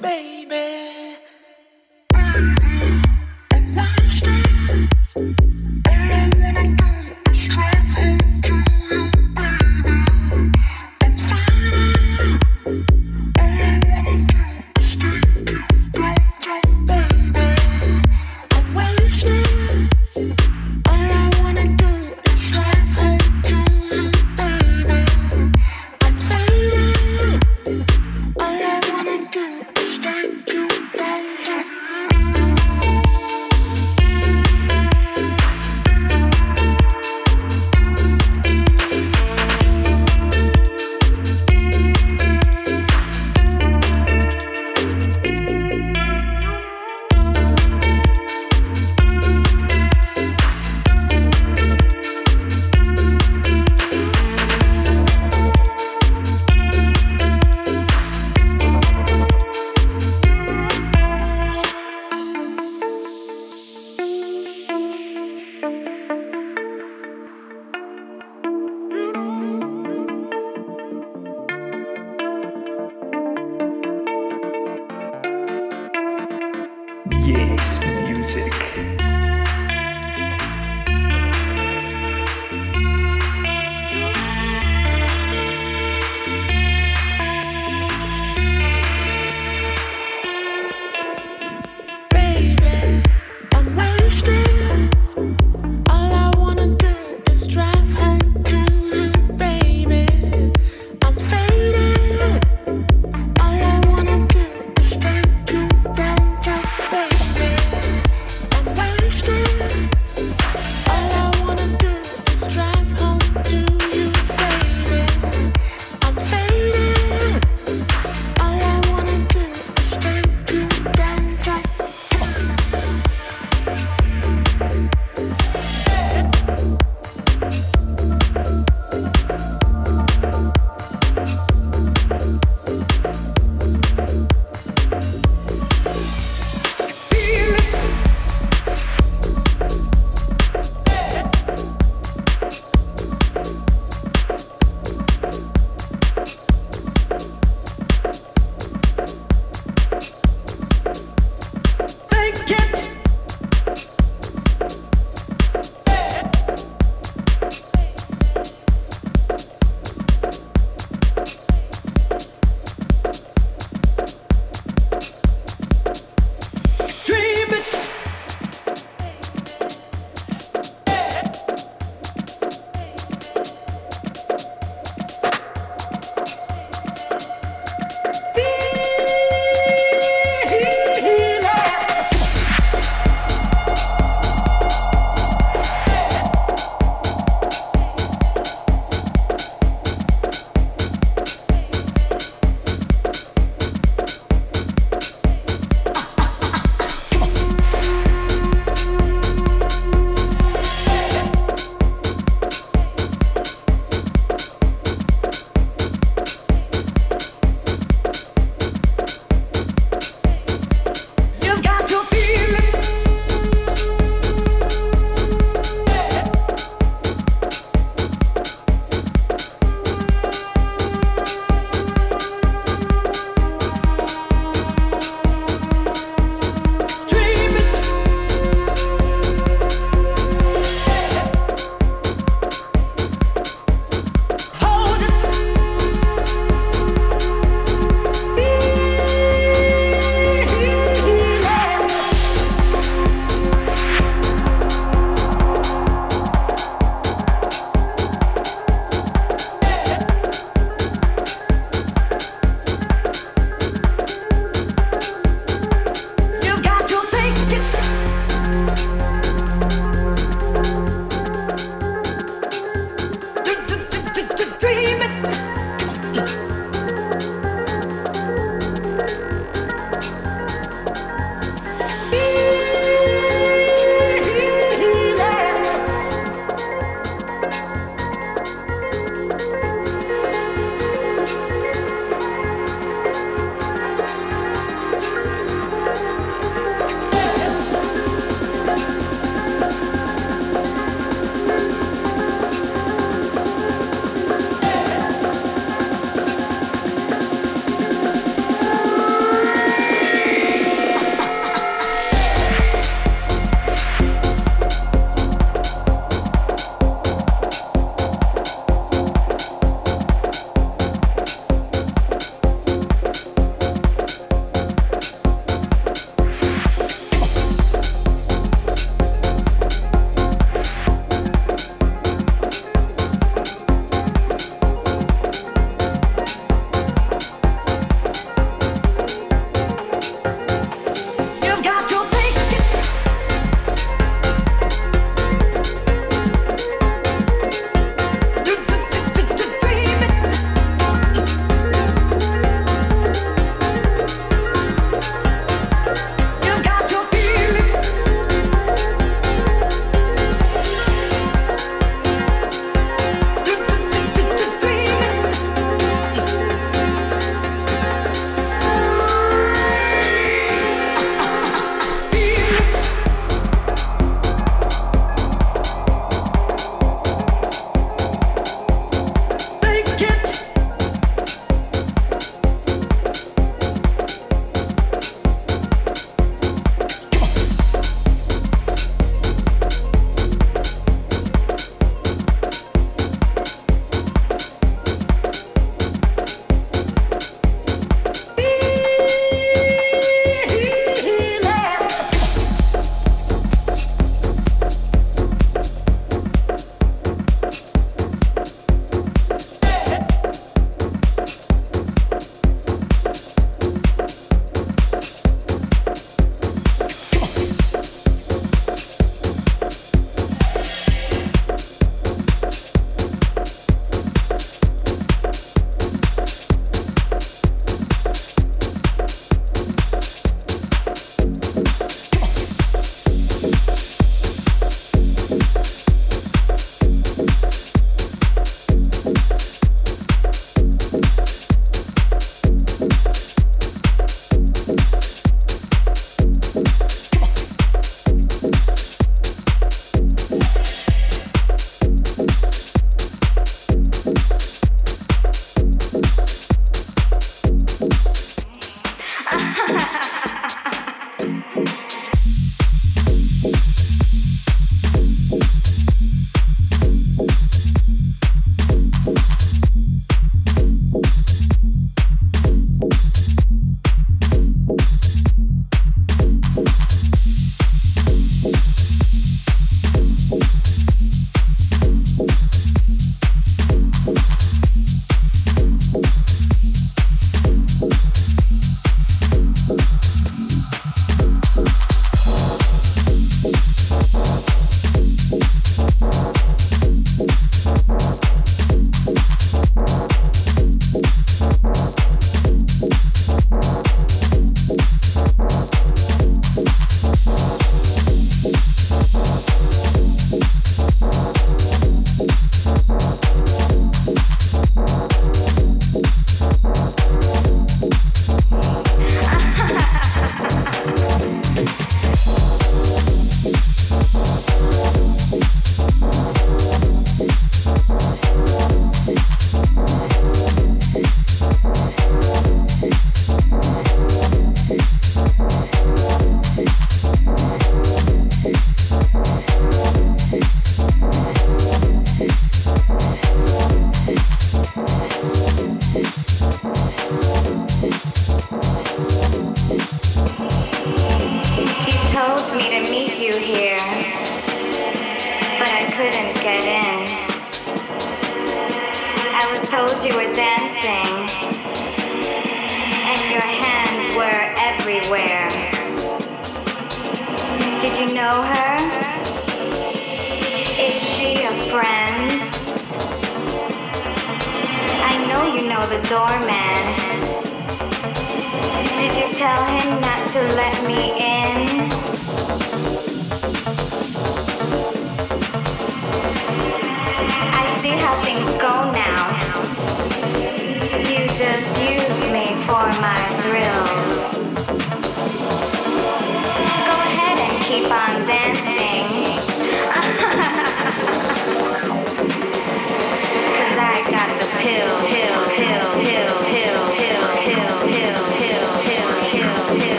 baby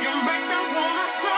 You make me wanna talk.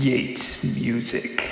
Yates Music.